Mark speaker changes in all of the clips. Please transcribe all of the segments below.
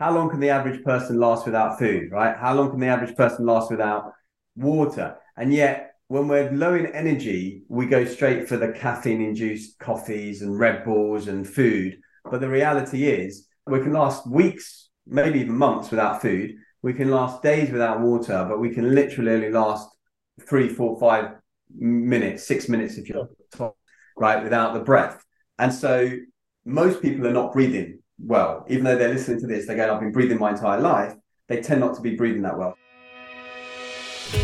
Speaker 1: how long can the average person last without food, right? How long can the average person last without water? And yet, when we're low in energy, we go straight for the caffeine induced coffees and Red Bulls and food. But the reality is, we can last weeks, maybe even months without food. We can last days without water, but we can literally only last three, four, five minutes, six minutes if you're right without the breath. And so most people are not breathing well, even though they're listening to this, they're going, I've been breathing my entire life. They tend not to be breathing that well.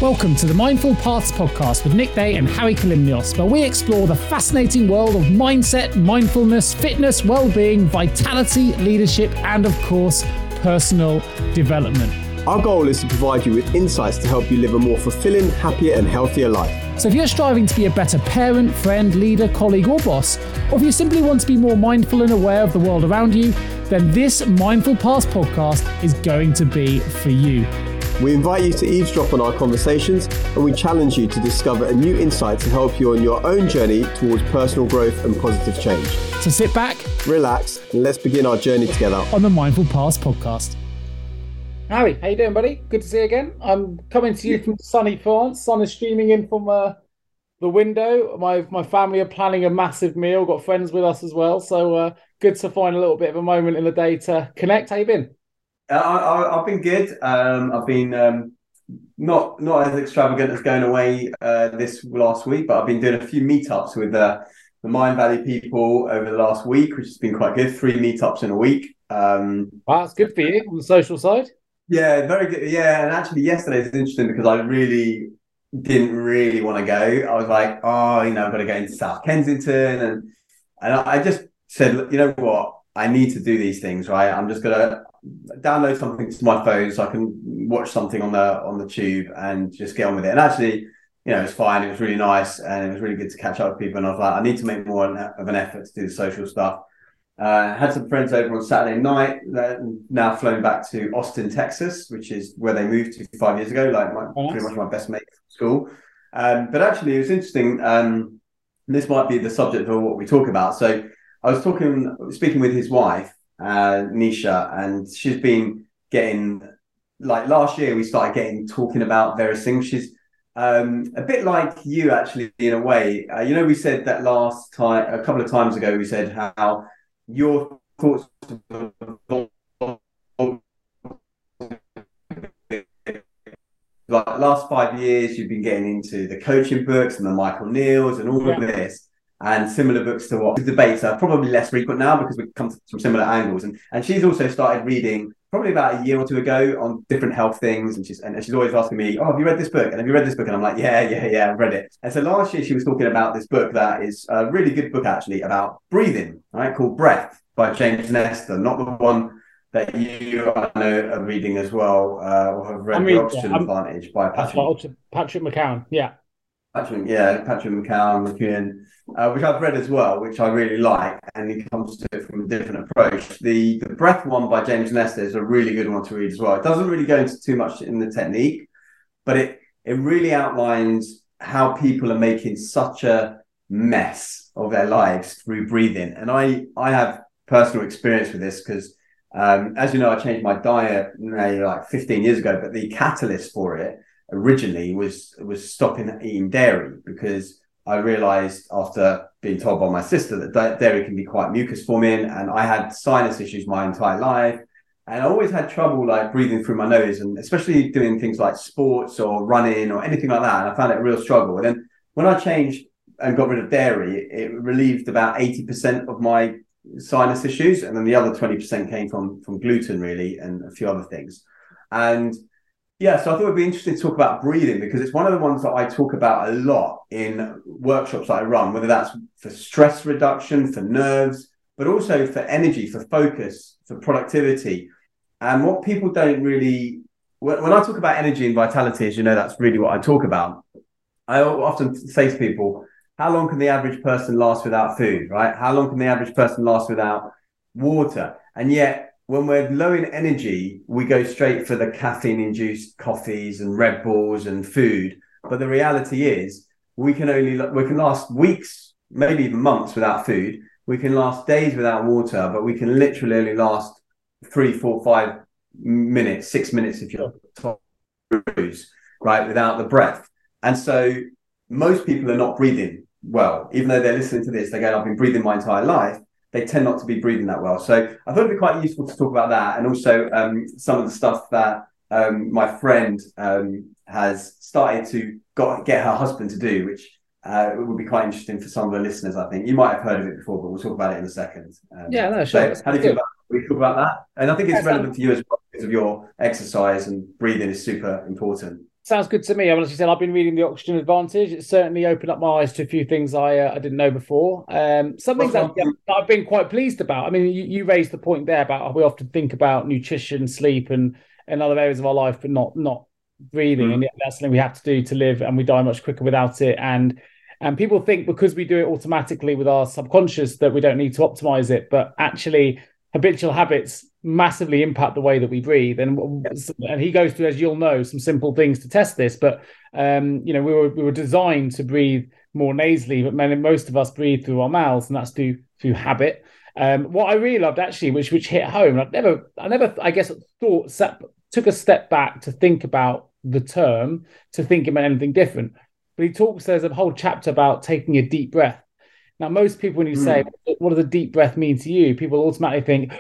Speaker 2: Welcome to the Mindful Paths podcast with Nick Day and Hari Kalymnios, where we explore the fascinating world of mindset, mindfulness, fitness, well-being, vitality, leadership, and of course, personal development.
Speaker 3: Our goal is to provide you with insights to help you live a more fulfilling, happier, and healthier life.
Speaker 2: So if you're striving to be a better parent, friend, leader, colleague, or boss, or if you simply want to be more mindful and aware of the world around you, then this Mindful Paths podcast is going to be for you.
Speaker 3: We invite you to eavesdrop on our conversations and we challenge you to discover a new insight to help you on your own journey towards personal growth and positive change.
Speaker 2: So sit back,
Speaker 3: relax, and let's begin our journey together
Speaker 2: on the Mindful Paths podcast. Hari, how you doing, buddy? Good to see you again. I'm coming to you from sunny France. Sun is streaming in from uh, the window. My my family are planning a massive meal. Got friends with us as well, so uh, good to find a little bit of a moment in the day to connect. How you been?
Speaker 1: Uh, I, have been good. Um, I've been um, not not as extravagant as going away uh, this last week, but I've been doing a few meetups with uh, the Mindvalley people over the last week, which has been quite good. Three meetups in a week. Um,
Speaker 2: wow, that's good for you on the social side.
Speaker 1: Yeah, very good. Yeah, and actually, yesterday was interesting because I really didn't really want to go. I was like, oh, you know, I've got to go into South Kensington, and and I just said, you know what, I need to do these things, right? I'm just gonna download something to my phone so I can watch something on the on the tube and just get on with it. And actually, you know, it was fine. It was really nice, and it was really good to catch up with people. And I was like, I need to make more of an effort to do the social stuff. Uh, had some friends over on Saturday night. They're now flown back to Austin, Texas, which is where they moved to five years ago. Like my, pretty much my best mate from school. Um, but actually, it was interesting. Um, this might be the subject of what we talk about. So I was talking, speaking with his wife, uh, Nisha, and she's been getting like last year we started getting talking about various things. She's um, a bit like you actually in a way. Uh, you know, we said that last time a couple of times ago. We said how your thoughts like last five years you've been getting into the coaching books and the michael Neill's and all yeah. of this and similar books to what the debates are probably less frequent now because we come from similar angles and and she's also started reading probably about a year or two ago on different health things. And she's and she's always asking me, "Oh, have you read this book?" And have you read this book? And I'm like, "Yeah, yeah, yeah, I've read it." And so last year she was talking about this book that is a really good book actually about breathing, right? Called Breath by James Nestor, not the one that you I know are reading as well, uh, or have read The Oxygen Advantage by Patrick.
Speaker 2: Patrick McKeown. Yeah.
Speaker 1: Patrick, yeah, Patrick McKeown, McKeown, uh, which I've read as well, which I really like, and he comes to it from a different approach. The the Breath one by James Nestor is a really good one to read as well. It doesn't really go into too much in the technique, but it it really outlines how people are making such a mess of their lives through breathing. And I I have personal experience with this because, um, as you know, I changed my diet know, like 15 years ago, but the catalyst for it originally was was stopping eating dairy because I realized after being told by my sister that dairy can be quite mucus forming, and I had sinus issues my entire life. And I always had trouble like breathing through my nose, and especially doing things like sports or running or anything like that. And I found it a real struggle. And then when I changed and got rid of dairy, it relieved about 80% of my sinus issues. And then the other 20% came from from gluten, really, and a few other things. And yeah, so I thought it'd be interesting to talk about breathing because it's one of the ones that I talk about a lot in workshops that I run, whether that's for stress reduction, for nerves, but also for energy, for focus, for productivity. And what people don't really, when I talk about energy and vitality, as you know, that's really what I talk about. I often say to people, how long can the average person last without food, right? How long can the average person last without water? And yet, when we're low in energy, we go straight for the caffeine induced coffees and Red Bulls and food. But the reality is, we can only we can last weeks, maybe even months without food. We can last days without water, but we can literally only last three, four, five minutes, six minutes if you're right, without the breath. And so most people are not breathing well, even though they're listening to this, they go, I've been breathing my entire life. They tend not to be breathing that well. So I thought it'd be quite useful to talk about that and also um, some of the stuff that um, my friend um, has started to got, get her husband to do, which uh, would be quite interesting for some of the listeners. I think you might have heard of it before, but we'll talk about it in a second.
Speaker 2: Um, yeah, no, sure.
Speaker 1: So how do you feel about we talk about that? And I think it's relevant to you as well because of your exercise and breathing is super important.
Speaker 2: Sounds good to me. As you said, I've been reading the Oxygen Advantage. It certainly opened up my eyes to a few things I uh, I didn't know before. Um, some things that, that, I've been quite pleased about. I mean, you, you raised the point there about we often think about nutrition, sleep, and and other areas of our life, but not not breathing, mm. and yet that's something we have to do to live, and we die much quicker without it. And and people think because we do it automatically with our subconscious that we don't need to optimize it, but actually habitual habits massively impact the way that we breathe. And and he goes through, as you'll know, some simple things to test this. But um, you know, we were we were designed to breathe more nasally, but many, most of us breathe through our mouths, and that's through through habit. Um, what I really loved actually, which which hit home, I've never, I never, I guess, thought took a step back to think about the term, to think about anything different. But he talks, there's a whole chapter about taking a deep breath. Now, most people, when you mm. say, what does a deep breath mean to you? People automatically think,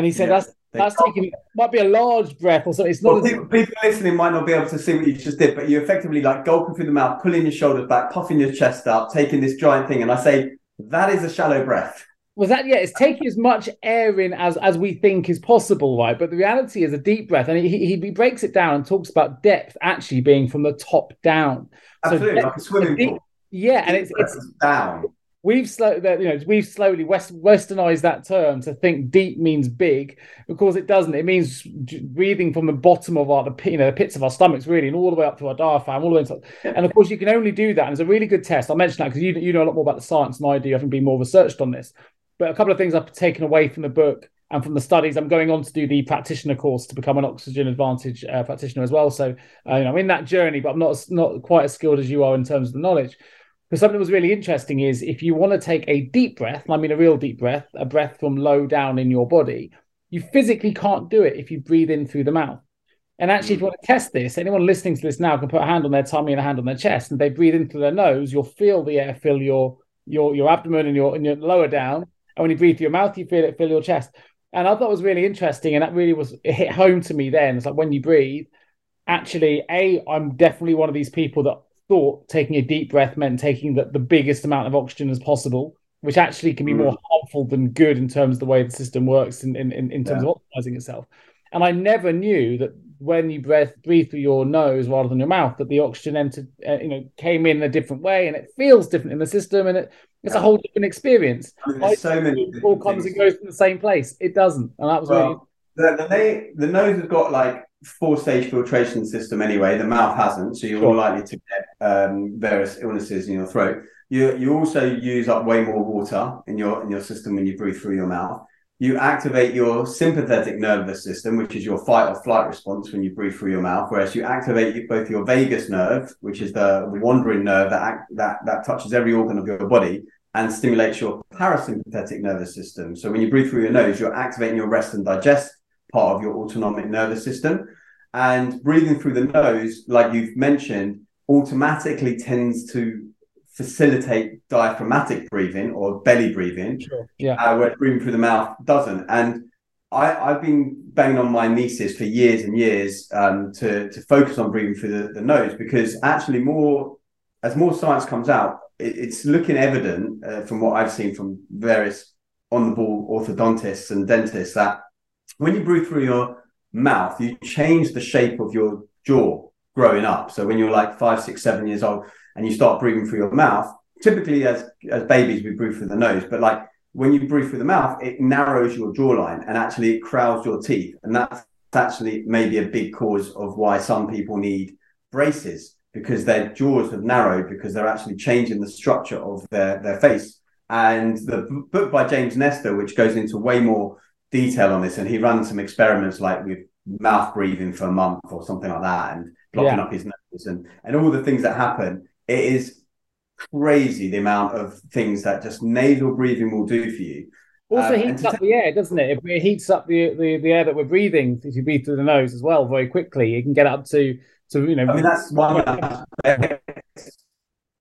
Speaker 2: and he said, yeah, that's that's taking, might be a large breath or something. It's not.
Speaker 1: Well, people, people, listening might not be able to see what you just did, but you're effectively like gulping through the mouth, pulling your shoulders back, puffing your chest up, taking this giant thing. And I say, that is a shallow breath
Speaker 2: was that yeah it's taking as much air in as as we think is possible right but the reality is a deep breath and he, he breaks it down and talks about depth actually being from the top down
Speaker 1: absolutely so like a swimming deep, pool
Speaker 2: yeah deep and it's it's
Speaker 1: down
Speaker 2: we've slow that you know we've slowly west, westernized that term to think deep means big because it doesn't it means breathing from the bottom of our the you know the pits of our stomachs really and all the way up to our diaphragm all the way into, and of course you can only do that and it's a really good test i'll mention that because you, you know a lot more about the science than i do i have been more researched on this but a couple of things I've taken away from the book and from the studies. I'm going on to do the practitioner course to become an Oxygen Advantage uh, practitioner as well. So uh, you know, I'm in that journey, but I'm not not quite as skilled as you are in terms of the knowledge. But something that was really interesting is if you want to take a deep breath, I mean a real deep breath, a breath from low down in your body, you physically can't do it if you breathe in through the mouth. And actually, if you mm. want to test this, anyone listening to this now can put a hand on their tummy and a hand on their chest, and they breathe in through their nose. You'll feel the air fill your your your abdomen and your and your lower down, and when you breathe through your mouth, you feel it fill your chest. And I thought it was really interesting. And that really was, it hit home to me then. It's like when you breathe, actually, A, I'm definitely one of these people that thought taking a deep breath meant taking the, the biggest amount of oxygen as possible, which actually can be mm. more harmful than good in terms of the way the system works in, in, in terms yeah. of optimizing itself. And I never knew that when you breath breathe through your nose rather than your mouth, that the oxygen entered, uh, you know, came in a different way, and it feels different in the system, and it it's a whole different experience.
Speaker 1: I mean, so many.
Speaker 2: It all comes things. and goes from the same place. It doesn't, and that was well,
Speaker 1: really... the, the, the nose has got like four stage filtration system anyway. The mouth hasn't, so you're more likely to get um, various illnesses in your throat. You you also use up way more water in your in your system when you breathe through your mouth. You activate your sympathetic nervous system, which is your fight or flight response when you breathe through your mouth. Whereas you activate both your vagus nerve, which is the wandering nerve that act, that that touches every organ of your body, and stimulates your parasympathetic nervous system. So when you breathe through your nose, you're activating your rest and digest part of your autonomic nervous system. And breathing through the nose, like you've mentioned, automatically tends to facilitate diaphragmatic breathing or belly breathing,
Speaker 2: sure. yeah. Uh,
Speaker 1: where breathing through the mouth doesn't. And I, have been banging on my nieces for years and years um, to, to focus on breathing through the, the nose because actually more as more science comes out, it's looking evident uh, from what I've seen from various on the ball orthodontists and dentists that when you breathe through your mouth, you change the shape of your jaw growing up. So when you're like five, six, seven years old and you start breathing through your mouth, typically as as babies we breathe through the nose, but like when you breathe through the mouth, it narrows your jawline and actually it crowds your teeth, and that's actually maybe a big cause of why some people need braces because their jaws have narrowed because they're actually changing the structure of their, their face. And the book by James Nestor, which goes into way more detail on this, and he runs some experiments like with mouth breathing for a month or something like that, and blocking yeah. up his nose and, and all the things that happen. It is crazy the amount of things that just nasal breathing will do for you.
Speaker 2: Also um, heats up the air, doesn't it? If it heats up the, the the air that we're breathing, if you breathe through the nose as well, very quickly, it can get up to to you know.
Speaker 1: I mean, that's one aspect.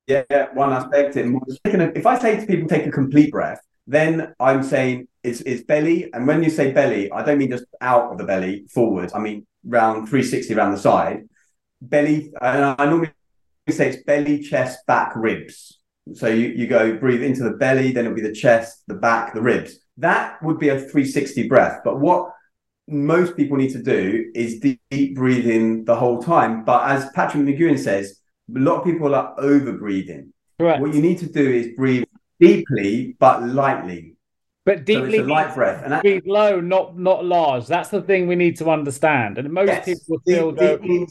Speaker 1: Yeah, one aspect. If I say to people, take a complete breath, then I'm saying it's it's belly, and when you say belly, I don't mean just out of the belly forward. I mean round 360 around the side. Belly, and I normally say it's belly, chest, back, ribs. So you, you go breathe into the belly, then it'll be the chest, the back, the ribs. That would be a 360 breath. But what most people need to do is deep, deep breathing the whole time. But as Patrick McKeown says, a lot of people are over breathing. Right. What you need to do is breathe deeply but lightly.
Speaker 2: But deeply,
Speaker 1: so light breath,
Speaker 2: and breathe low, not not large. That's the thing we need to understand. And most yes, people still deep, go deep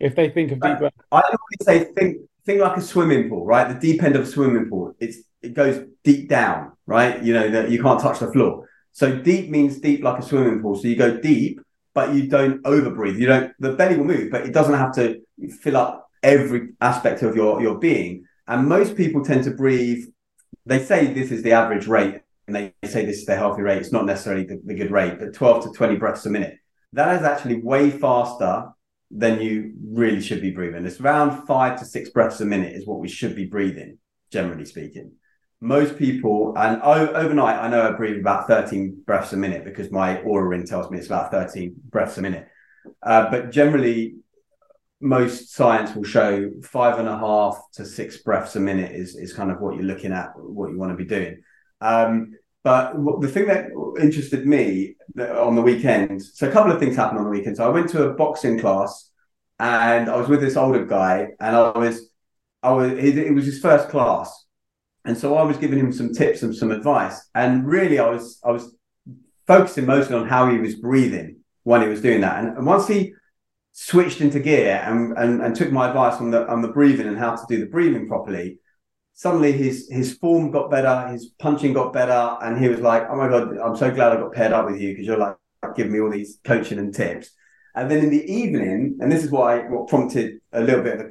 Speaker 2: if they think of deep breath.
Speaker 1: I always say think think like a swimming pool, right? The deep end of a swimming pool. It's it goes deep down, right? You know that you can't touch the floor. So deep means deep like a swimming pool. So you go deep, but you don't over breathe. You don't. The belly will move, but it doesn't have to fill up every aspect of your your being. And most people tend to breathe. They say this is the average rate, and they say this is the healthy rate. It's not necessarily the, the good rate, but 12 to 20 breaths a minute. That is actually way faster than you really should be breathing. It's around five to six breaths a minute is what we should be breathing, generally speaking. Most people, and o- overnight, I know I breathe about 13 breaths a minute because my Oura ring tells me it's about 13 breaths a minute. Uh, but generally, most science will show five and a half to six breaths a minute is, is kind of what you're looking at, what you want to be doing. Um, but the thing that interested me on the weekend, so a couple of things happened on the weekend. So I went to a boxing class, and I was with this older guy, and I was, I was, it was his first class, and so I was giving him some tips and some advice, and really I was, I was focusing mostly on how he was breathing when he was doing that, and, and once he switched into gear and, and and took my advice on the on the breathing and how to do the breathing properly, suddenly his his form got better, his punching got better, and he was like, "Oh my god, I'm so glad I got paired up with you because you're like giving me all these coaching and tips." And then in the evening, and this is I what prompted a little bit of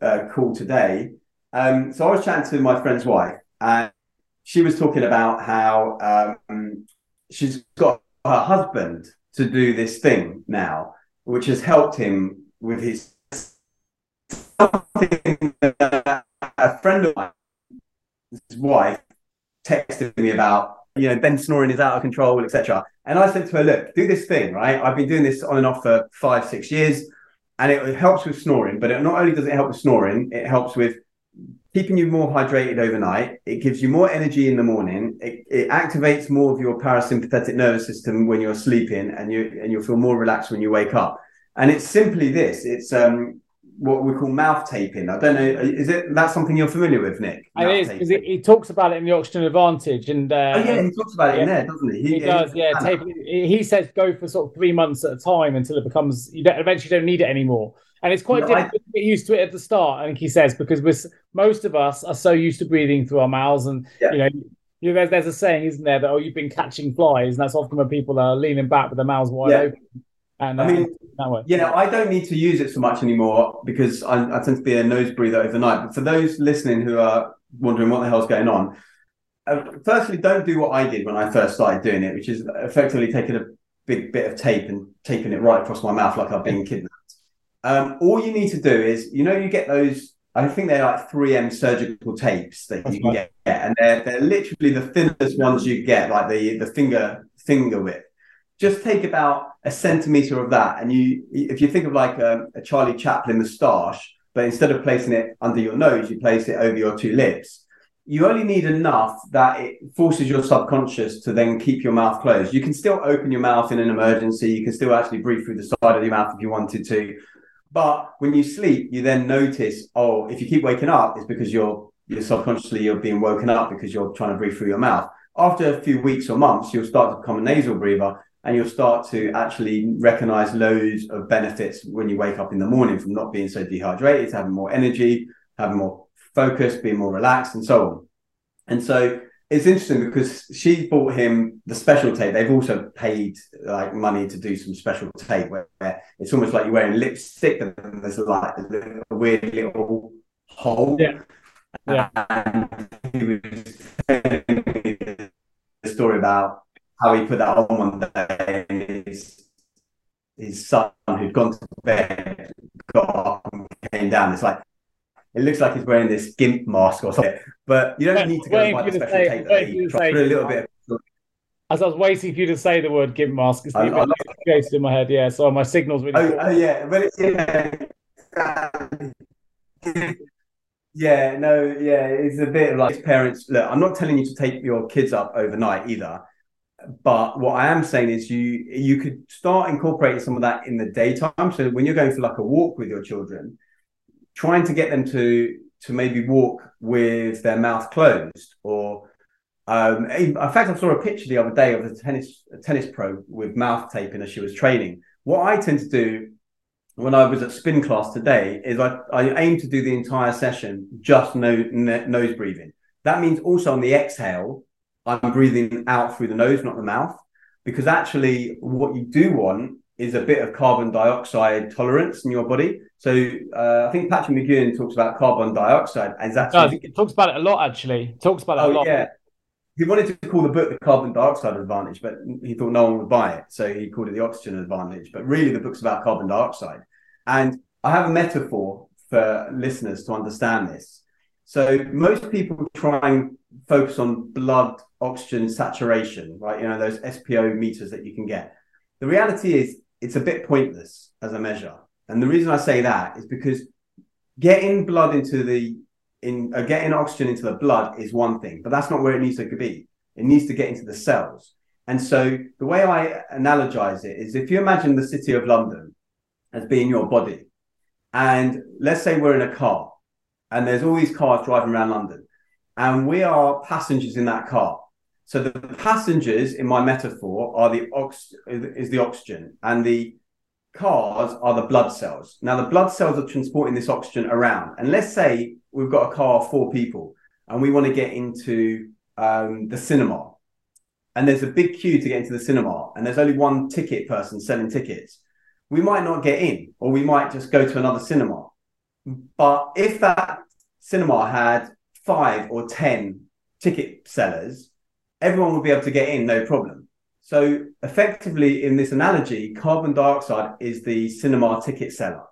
Speaker 1: a uh, call today. Um, so I was chatting to my friend's wife, and she was talking about how um, she's got her husband to do this thing now, which has helped him with his something a friend of mine his wife texted me about, you know, Ben snoring is out of control, etc. And I said to her, look, do this thing, right? I've been doing this on and off for five, six years, and it helps with snoring. But it, not only does it help with snoring, it helps with keeping you more hydrated overnight. It gives you more energy in the morning. It, it, activates more of your parasympathetic nervous system when you're sleeping, and you and you'll feel more relaxed when you wake up. And it's simply this: it's um, what we call mouth taping. I don't know. Is it that's something you're familiar with, Nick?
Speaker 2: Mouth it is because he, he, talks about it in the Oxygen Advantage, and
Speaker 1: uh, oh yeah, he talks about it yeah. in there, doesn't he?
Speaker 2: He, he does, yeah. He says go for sort of three months at a time until it becomes you don't eventually don't need it anymore. And it's quite no, difficult I, to get used to it at the start. I think he says because we're, most of us are so used to breathing through our mouths, and yeah. you know. You know, there's, there's a saying, isn't there, that oh, you've been catching flies, and that's often when people are leaning back with their mouths wide yeah. open. And
Speaker 1: I mean, uh, you know, I don't need to use it so much anymore because I, I, tend to be a nose breather overnight. But for those listening who are wondering what the hell's going on, uh, firstly, don't do what I did when I first started doing it, which is effectively taking a big bit of tape and taping it right across my mouth like I've been kidnapped. Um, all you need to do is, you know, you get those. I think they're like 3M surgical tapes that you can get, and they're they're literally the thinnest ones you get, like the the finger finger width just take about a centimeter of that, and you, if you think of like a, a Charlie Chaplin moustache, but instead of placing it under your nose, you place it over your two lips. You only need enough that it forces your subconscious to then keep your mouth closed. You can still open your mouth in an emergency. You can still actually breathe through the side of your mouth if you wanted to. But when you sleep, you then notice, oh, if you keep waking up, it's because you're you're subconsciously you're being woken up because you're trying to breathe through your mouth. After a few weeks or months, you'll start to become a nasal breather and you'll start to actually recognize loads of benefits when you wake up in the morning from not being so dehydrated having more energy, having more focus, being more relaxed, and so on. And so it's interesting because she bought him the special tape. They've also paid like money to do some special tape where, where it's almost like you're wearing lipstick and there's like a weird little hole.
Speaker 2: Yeah. Yeah.
Speaker 1: story about how he put that on one day and his, his son who'd gone to bed got up and came down. It's like it looks like he's wearing this gimp mask or something. But you don't need to go and buy the special say, tape that he put a little bit of
Speaker 2: as I was waiting for you to say the word gimp mask, it's the I, in my head. Yeah, so my signal's really.
Speaker 1: Oh, oh yeah, it's, yeah. Yeah, no, yeah, it's a bit like parents. Look, I'm not telling you to take your kids up overnight either, but what I am saying is you you could start incorporating some of that in the daytime. So when you're going for like a walk with your children, trying to get them to to maybe walk with their mouth closed or um, in fact, I saw a picture the other day of a tennis a tennis pro with mouth taping as she was training. What I tend to do when I was at spin class today is I, I aim to do the entire session just no, nose breathing. That means also on the exhale, I'm breathing out through the nose, not the mouth, because actually what you do want is a bit of carbon dioxide tolerance in your body. So uh, I think Patrick McKeown talks about carbon dioxide, and that's
Speaker 2: no, he talks about it a lot. Actually, talks about it oh, a lot.
Speaker 1: Yeah, he wanted to call the book the carbon dioxide advantage, but he thought no one would buy it. So he called it the oxygen advantage. But really, the book's about carbon dioxide. And I have a metaphor for listeners to understand this. So most people try and focus on blood oxygen saturation, right? You know, those SPO meters that you can get. The reality is it's a bit pointless as a measure. And the reason I say that is because getting blood into the in uh, getting oxygen into the blood is one thing, but that's not where it needs to be. It needs to get into the cells. And so the way I analogize it is if you imagine the city of London as being your body, and let's say we're in a car and there's all these cars driving around London, and we are passengers in that car. So the passengers in my metaphor are the ox is the oxygen, and the cars are the blood cells. Now the blood cells are transporting this oxygen around, and let's say we've got a car of four people and we want to get into um, the cinema. And there's a big queue to get into the cinema and there's only one ticket person selling tickets. We might not get in or we might just go to another cinema. But if that cinema had five or ten ticket sellers everyone would be able to get in no problem so effectively in this analogy carbon dioxide is the cinema ticket seller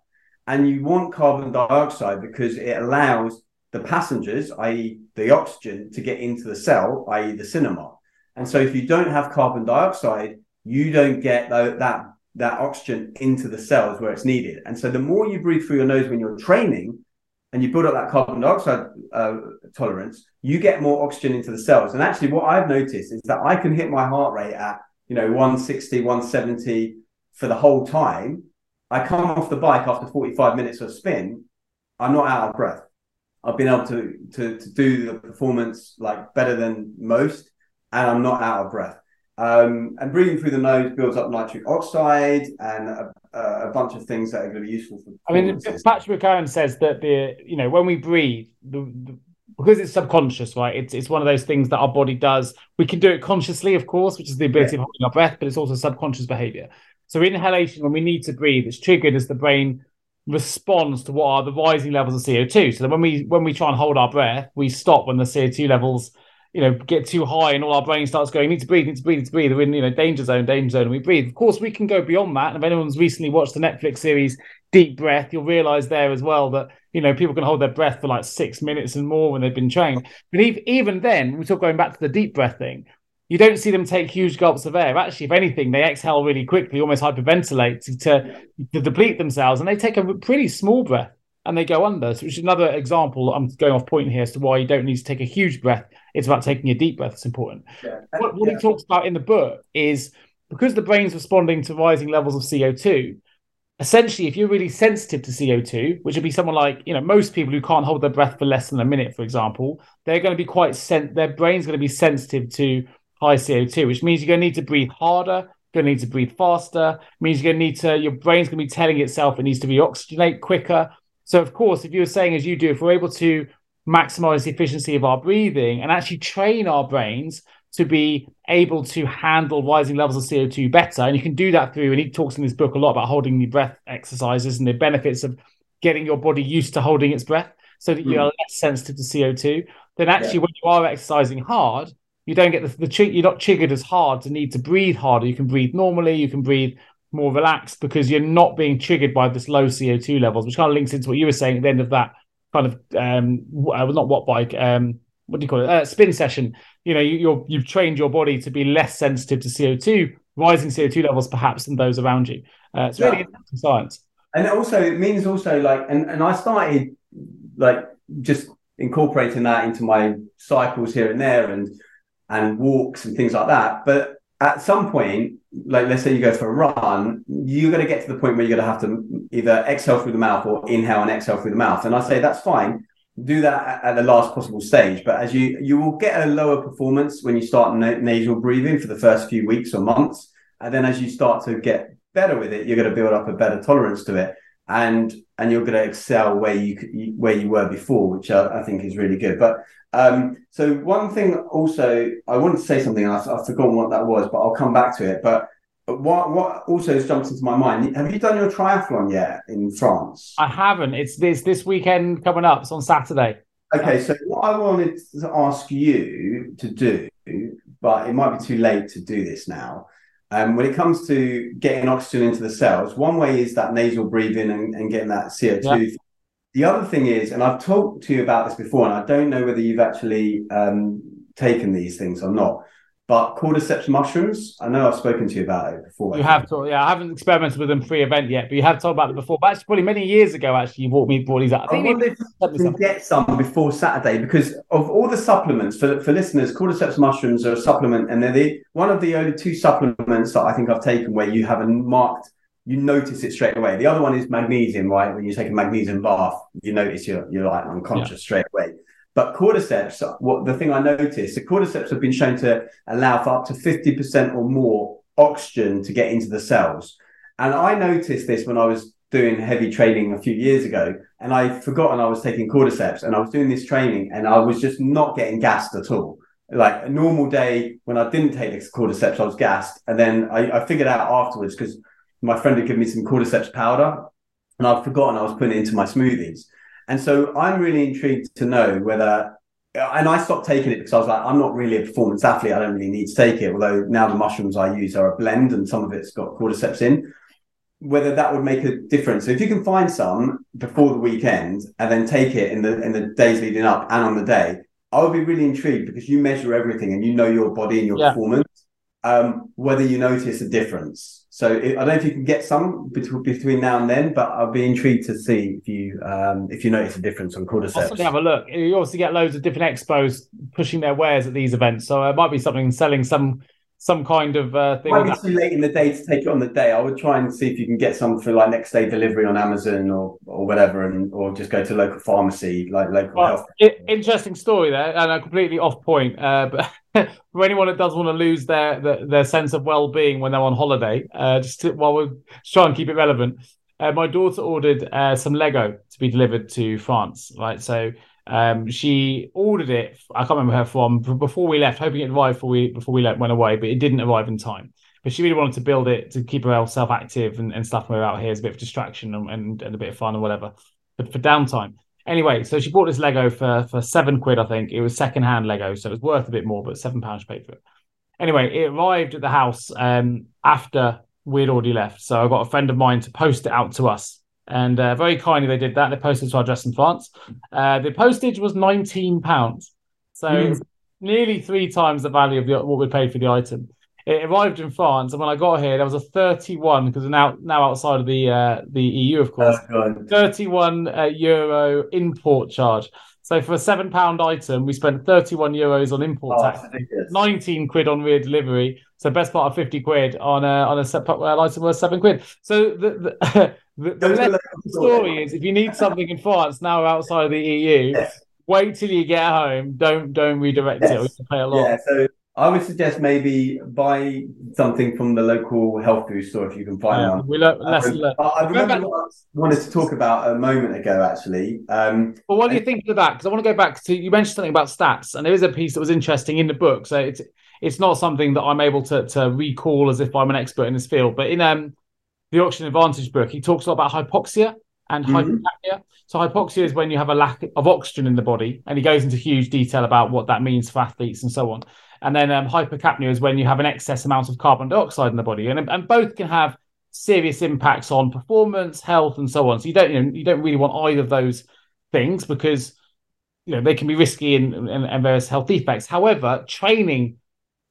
Speaker 1: and you want carbon dioxide because it allows the passengers, i.e., the oxygen, to get into the cell, i.e., the cinema. And so, if you don't have carbon dioxide, you don't get that that oxygen into the cells where it's needed. And so, the more you breathe through your nose when you're training, and you build up that carbon dioxide uh, tolerance, you get more oxygen into the cells. And actually, what I've noticed is that I can hit my heart rate at you know 160, 170 for the whole time, I come off the bike after 45 minutes of spin, I'm not out of breath. I've been able to, to, to do the performance like better than most, and I'm not out of breath. Um, and breathing through the nose builds up nitric oxide and a, a, bunch of things that are going to be useful for.
Speaker 2: I mean, Patrick McKeown says that the you know when we breathe, the, the, because it's subconscious, right? It's it's one of those things that our body does. We can do it consciously, of course, which is the ability yeah. of holding our breath, but it's also subconscious behavior. So inhalation, when we need to breathe, it's triggered as the brain responds to what are the rising levels of CO2. So that when we when we try and hold our breath, we stop when the CO2 levels, you know, get too high and all our brain starts going, need to breathe, need to breathe, need to breathe. We're in, you know, danger zone, danger zone, and we breathe. Of course, we can go beyond that. And if anyone's recently watched the Netflix series Deep Breath, you'll realize there as well that, you know, people can hold their breath for like six minutes and more when they've been trained. But even then, we're still going back to the deep breath thing you don't see them take huge gulps of air. Actually, if anything, they exhale really quickly, almost hyperventilate to, to, to deplete themselves, and they take a pretty small breath and they go under. So, which is another example. I'm going off point here as to why you don't need to take a huge breath. It's about taking a deep breath. It's important. Yeah. What, what yeah. he talks about in the book is because the brain's responding to rising levels of CO2. Essentially, if you're really sensitive to CO2, which would be someone like, you know, most people who can't hold their breath for less than a minute, for example, they're going to be quite sent. Their brain's going to be sensitive to high CO2, which means you're going to need to breathe harder, going to need to breathe faster, means you're going to need to, your brain's going to be telling itself it needs to be oxygenate quicker. So, of course, if you're saying as you do, if we're able to maximize the efficiency of our breathing and actually train our brains to be able to handle rising levels of CO2 better, and you can do that through, and he talks in his book a lot about holding the breath exercises and the benefits of getting your body used to holding its breath so that you hmm. are less sensitive to CO2. Then, actually, yeah. when you are exercising hard, you don't get the, the you're not triggered as hard to need to breathe harder. You can breathe normally. You can breathe more relaxed because you're not being triggered by this low CO2 levels, which kind of links into what you were saying at the end of that kind of um, uh, not what bike, um, what do you call it, uh, spin session. You know, you, you're you've trained your body to be less sensitive to CO2, rising CO2 levels perhaps than those around you. Uh, it's really yeah. interesting science.
Speaker 1: And also, it means also like, and and I started like just incorporating that into my cycles here and there, and and walks and things like that. But at some point, like let's say you go for a run, you're going to get to the point where you're going to have to either exhale through the mouth or inhale and exhale through the mouth. And I say that's fine. Do that at the last possible stage. But as you you will get a lower performance when you start na- nasal breathing for the first few weeks or months, and then as you start to get better with it, you're going to build up a better tolerance to it, and and you're going to excel where you where you were before, which I, I think is really good. But um, so one thing also, I wanted to say something, and I, I've forgotten what that was, but I'll come back to it. But what what also has jumped into my mind? Have you done your triathlon yet in France?
Speaker 2: I haven't. It's this this weekend coming up. It's on Saturday.
Speaker 1: Okay, so what I wanted to ask you to do, but it might be too late to do this now. Um, when it comes to getting oxygen into the cells, one way is that nasal breathing and, and getting that CO2 yeah. The other thing is, and I've talked to you about this before, and I don't know whether you've actually um, taken these things or not, but cordyceps mushrooms, I know I've spoken to you about it before.
Speaker 2: You have talked, yeah. I haven't experimented with them pre-event yet, but you have talked about it before. But actually, probably many years ago, actually, you brought me brought these up.
Speaker 1: I, I wonder if you can get some before Saturday because of all the supplements for, for listeners, cordyceps mushrooms are a supplement, and they're the one of the only two supplements that I think I've taken where you have a marked you notice it straight away. The other one is magnesium, right? When you take a magnesium bath, you notice you're you're like unconscious yeah. straight away. But cordyceps, what the thing I noticed, the cordyceps have been shown to allow for up to 50% or more oxygen to get into the cells. And I noticed this when I was doing heavy training a few years ago, and I'd forgotten I was taking cordyceps, and I was doing this training, and I was just not getting gassed at all. Like a normal day when I didn't take the cordyceps, I was gassed, and then I, I figured out afterwards because my friend had given me some cordyceps powder and I'd forgotten I was putting it into my smoothies. And so I'm really intrigued to know whether, and I stopped taking it because I was like, I'm not really a performance athlete. I don't really need to take it. Although now the mushrooms I use are a blend and some of it's got cordyceps in. Whether that would make a difference. So if you can find some before the weekend and then take it in the in the days leading up and on the day, I would be really intrigued because you measure everything and you know your body and your yeah. performance. Um, whether you notice a difference. So it, I don't know if you can get some between now and then, but I'll be intrigued to see if you um, if you notice a difference on cordyceps.
Speaker 2: have a look. You obviously get loads of different expos pushing their wares at these events, so it might be something selling some some kind of uh, thing.
Speaker 1: Might be too late in the day to take it on the day. I would try and see if you can get some for like next day delivery on Amazon or or whatever, and or just go to local pharmacy, like local well, health.
Speaker 2: It, interesting story there, and a completely off point. Uh, but for anyone that does want to lose their their, their sense of well being when they're on holiday, uh, just to, while we're trying to keep it relevant, uh, my daughter ordered uh, some Lego to be delivered to France. Right, so um, she ordered it. I can't remember her from before we left, hoping it arrived before we before we went away, but it didn't arrive in time. But she really wanted to build it to keep herself active and, and stuff when we're out here as a bit of distraction and, and, and a bit of fun or whatever. But for downtime. Anyway, so she bought this Lego for for seven quid, I think. It was secondhand Lego, so it was worth a bit more, but seven pounds paid for it. Anyway, it arrived at the house um, after we'd already left. So I got a friend of mine to post it out to us. And uh, very kindly they did that. They posted to our address in France. Uh, the postage was nineteen pounds, so mm. nearly three times the value of the, what we paid for the item. It arrived in France, and when I got here, there was a thirty-one because now now outside of the uh, the EU, of course, thirty-one uh, euro import charge. So for a seven pound item, we spent 31 euros on import oh, tax, 19 quid on rear delivery. So best part of 50 quid on a on a set, item worth seven quid. So the the, the, the, the story is if you need something in France now outside of the EU, yes. wait till you get home. Don't don't redirect yes. it. We can pay a lot.
Speaker 1: Yeah, so I would suggest maybe buy something from the local health food store if you can find yeah, one.
Speaker 2: We learn, um,
Speaker 1: I remember what I wanted to talk about a moment ago, actually. Um,
Speaker 2: well, what do you think of that? Because I want to go back to you mentioned something about stats, and there is a piece that was interesting in the book. So it's it's not something that I'm able to to recall as if I'm an expert in this field, but in um the Oxygen Advantage book, he talks a lot about hypoxia and mm-hmm. So hypoxia is when you have a lack of oxygen in the body, and he goes into huge detail about what that means for athletes and so on. And then um, hypercapnia is when you have an excess amount of carbon dioxide in the body, and and both can have serious impacts on performance, health, and so on. So you don't you know you don't really want either of those things because you know they can be risky and, and, and various health effects. However, training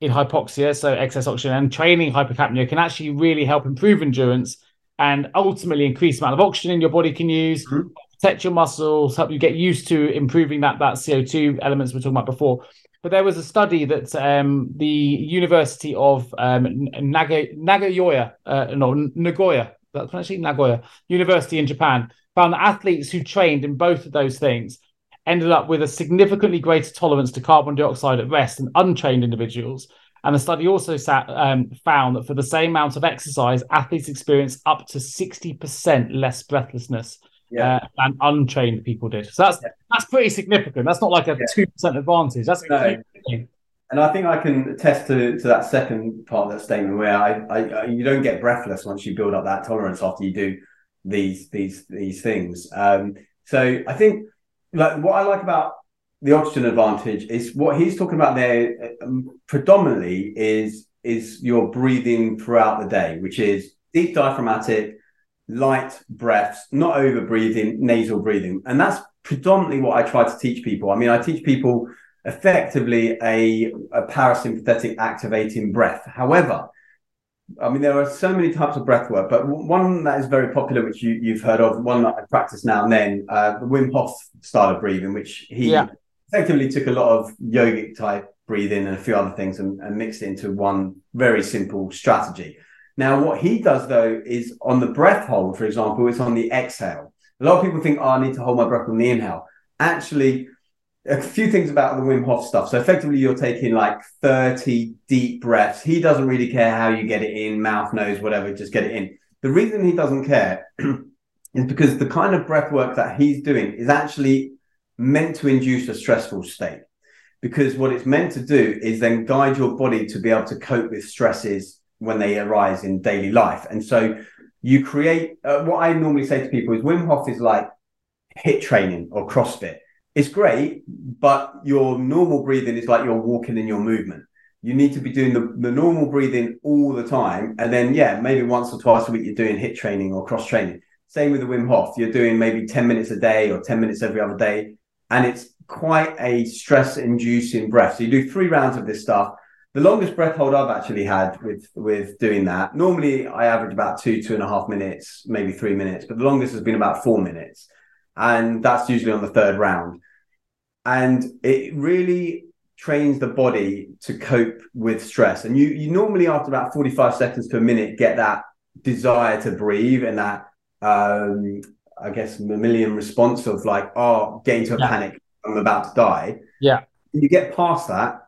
Speaker 2: in hypoxia, so excess oxygen, and training hypercapnia can actually really help improve endurance and ultimately increase the amount of oxygen your body can use, mm-hmm. protect your muscles, help you get used to improving that that CO2 elements we are talking about before. But there was a study that um, the University of um, Naga, uh, no, Nagoya, that's actually Nagoya University in Japan, found that athletes who trained in both of those things ended up with a significantly greater tolerance to carbon dioxide at rest than untrained individuals. And the study also sat, um, found that for the same amount of exercise, athletes experience up to 60% less breathlessness yeah. uh, than untrained people did. So that's yeah. that's pretty significant. That's not like a two yeah. percent advantage. That's no.
Speaker 1: And I think I can attest to, to that second part of that statement where I, I, you don't get breathless once you build up that tolerance after you do these these these things. Um, so I think like what I like about the oxygen advantage is what he's talking about there um, predominantly is is your breathing throughout the day, which is deep diaphragmatic, light breaths, not over breathing, nasal breathing. And that's predominantly what I try to teach people. I mean, I teach people effectively a, a parasympathetic activating breath. However, I mean, there are so many types of breath work, but one that is very popular, which you, you've heard of, one that I practice now and then, uh, the Wim Hof style of breathing, which he yeah. effectively took a lot of yogic type breathing and a few other things and, and mixed it into one very simple strategy. Now, what he does though is on the breath hold, for example, it's on the exhale. A lot of people think, oh, I need to hold my breath on the inhale. Actually, a few things about the Wim Hof stuff. So effectively, you're taking like 30 deep breaths. He doesn't really care how you get it in, mouth, nose, whatever, just get it in. The reason he doesn't care is because the kind of breath work that he's doing is actually meant to induce a stressful state. Because what it's meant to do is then guide your body to be able to cope with stresses when they arise in daily life. And so you create uh, what I normally say to people is Wim Hof is like HIIT training or CrossFit it's great, but your normal breathing is like you're walking in your movement. You need to be doing the, the normal breathing all the time. And then, yeah, maybe once or twice a week, you're doing HIIT training or cross training. Same with the Wim Hof. You're doing maybe 10 minutes a day or 10 minutes every other day. And it's quite a stress inducing breath. So you do three rounds of this stuff. The longest breath hold I've actually had with with doing that. Normally I average about two, two and a half minutes, maybe three minutes, but the longest has been about four minutes. And that's usually on the third round and it really trains the body to cope with stress. And you you normally after about 45 seconds to a minute get that desire to breathe and that um I guess mammalian response of like, oh, get into a yeah. panic, I'm about to die.
Speaker 2: Yeah.
Speaker 1: You get past that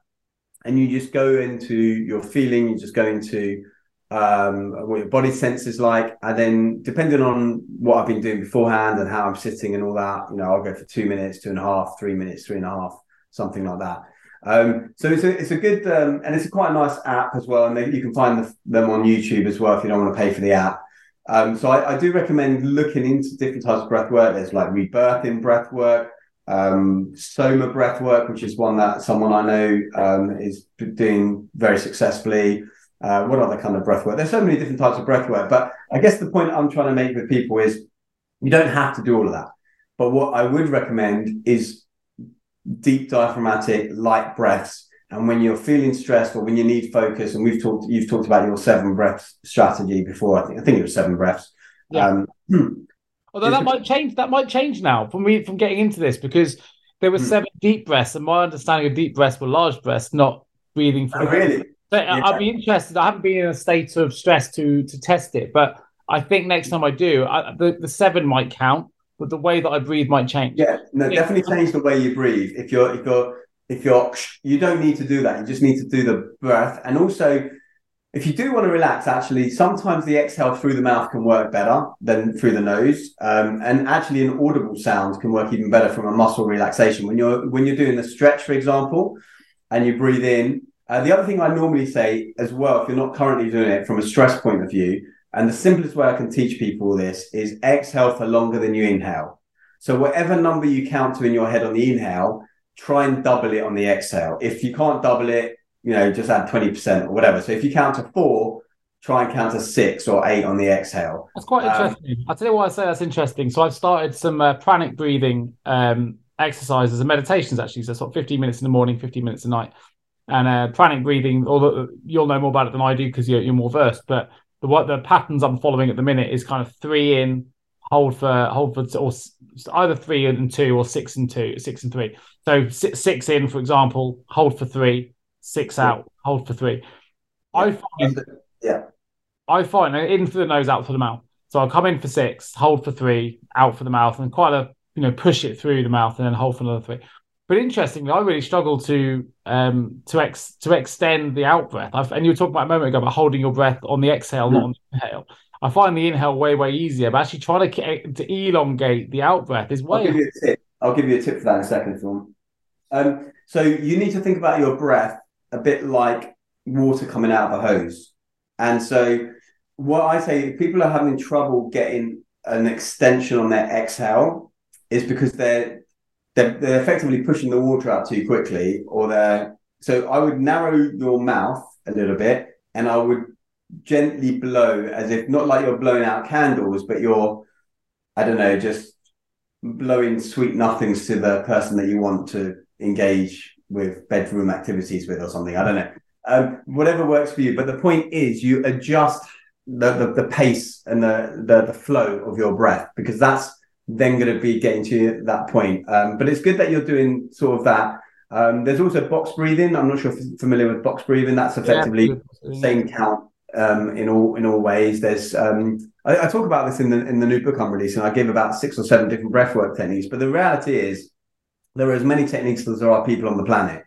Speaker 1: and you just go into your feeling, you just go into um, what your body sense is like. And then depending on what I've been doing beforehand and how I'm sitting and all that, you know, I'll go for two minutes, two and a half, three minutes, three and a half, something like that. Um, so it's a, it's a good, um, and it's a quite a nice app as well. And they, you can find the, them on YouTube as well if you don't want to pay for the app. Um, so I, I, do recommend looking into different types of breath work. There's like rebirthing breath work, um, soma breath work, which is one that someone I know um, is doing very successfully. Uh, what other kind of breath work? There's so many different types of breath work, but I guess the point I'm trying to make with people is you don't have to do all of that. But what I would recommend is deep diaphragmatic light breaths. And when you're feeling stressed or when you need focus, and we've talked, you've talked about your seven breaths strategy before. I think I think it was seven breaths. Yeah. Um,
Speaker 2: Although that might change. That might change now from me from getting into this because there were hmm. seven deep breaths, and my understanding of deep breaths were large breaths, not breathing.
Speaker 1: Oh, really?
Speaker 2: So yeah. I'd be interested. I haven't been in a state of stress to to test it, but I think next time I do, I, the the seven might count, but the way that I breathe might change.
Speaker 1: Yeah, no, definitely change the way you breathe. If you're if you're if you're you don't need to do that. You just need to do the breath, and also if you do want to relax, actually, sometimes the exhale through the mouth can work better than through the nose, um, and actually, an audible sound can work even better from a muscle relaxation. When you're when you're doing the stretch, for example, and you breathe in uh, the other thing I normally say as well, if you're not currently doing it from a stress point of view, and the simplest way I can teach people this is exhale for longer than you inhale. So whatever number you count to in your head on the inhale, try and double it on the exhale. If you can't double it, you know, just add 20% or whatever. So if you count to four, try and count to six or eight on the exhale.
Speaker 2: That's quite um, interesting. Um, I'll tell you why I say that's interesting. So I've started some uh, pranic breathing um, exercises and meditations actually. So sort of 15 minutes in the morning, 15 minutes at night. And uh, pranic breathing, although you'll know more about it than I do because you're, you're more versed, but the what the patterns I'm following at the minute is kind of three in, hold for hold for or either three and two or six and two, six and three. So six in, for example, hold for three, six out, hold for three.
Speaker 1: Yeah. I find yeah.
Speaker 2: I find in for the nose, out for the mouth. So I'll come in for six, hold for three, out for the mouth, and quite a you know push it through the mouth and then hold for another three. But interestingly, I really struggle to um to ex to extend the out breath. I've, and you were talking about a moment ago about holding your breath on the exhale, mm. not on the inhale. I find the inhale way way easier, but actually trying to to elongate the out breath is way.
Speaker 1: I'll give you a tip. I'll give you a tip for that in a second, Phil. Um, so you need to think about your breath a bit like water coming out of a hose. And so what I say, if people are having trouble getting an extension on their exhale, is because they're they're, they're effectively pushing the water out too quickly, or they're so I would narrow your mouth a little bit, and I would gently blow as if not like you're blowing out candles, but you're I don't know, just blowing sweet nothings to the person that you want to engage with bedroom activities with or something. I don't know. Um, whatever works for you. But the point is, you adjust the, the, the pace and the, the, the flow of your breath because that's then going to be getting to that point. Um, but it's good that you're doing sort of that. Um, there's also box breathing. I'm not sure if you're familiar with box breathing. That's effectively yeah. same count um, in all in all ways. There's um, I, I, talk about this in the in the new book I'm releasing. I give about six or seven different breathwork techniques. But the reality is, there are as many techniques as there are people on the planet.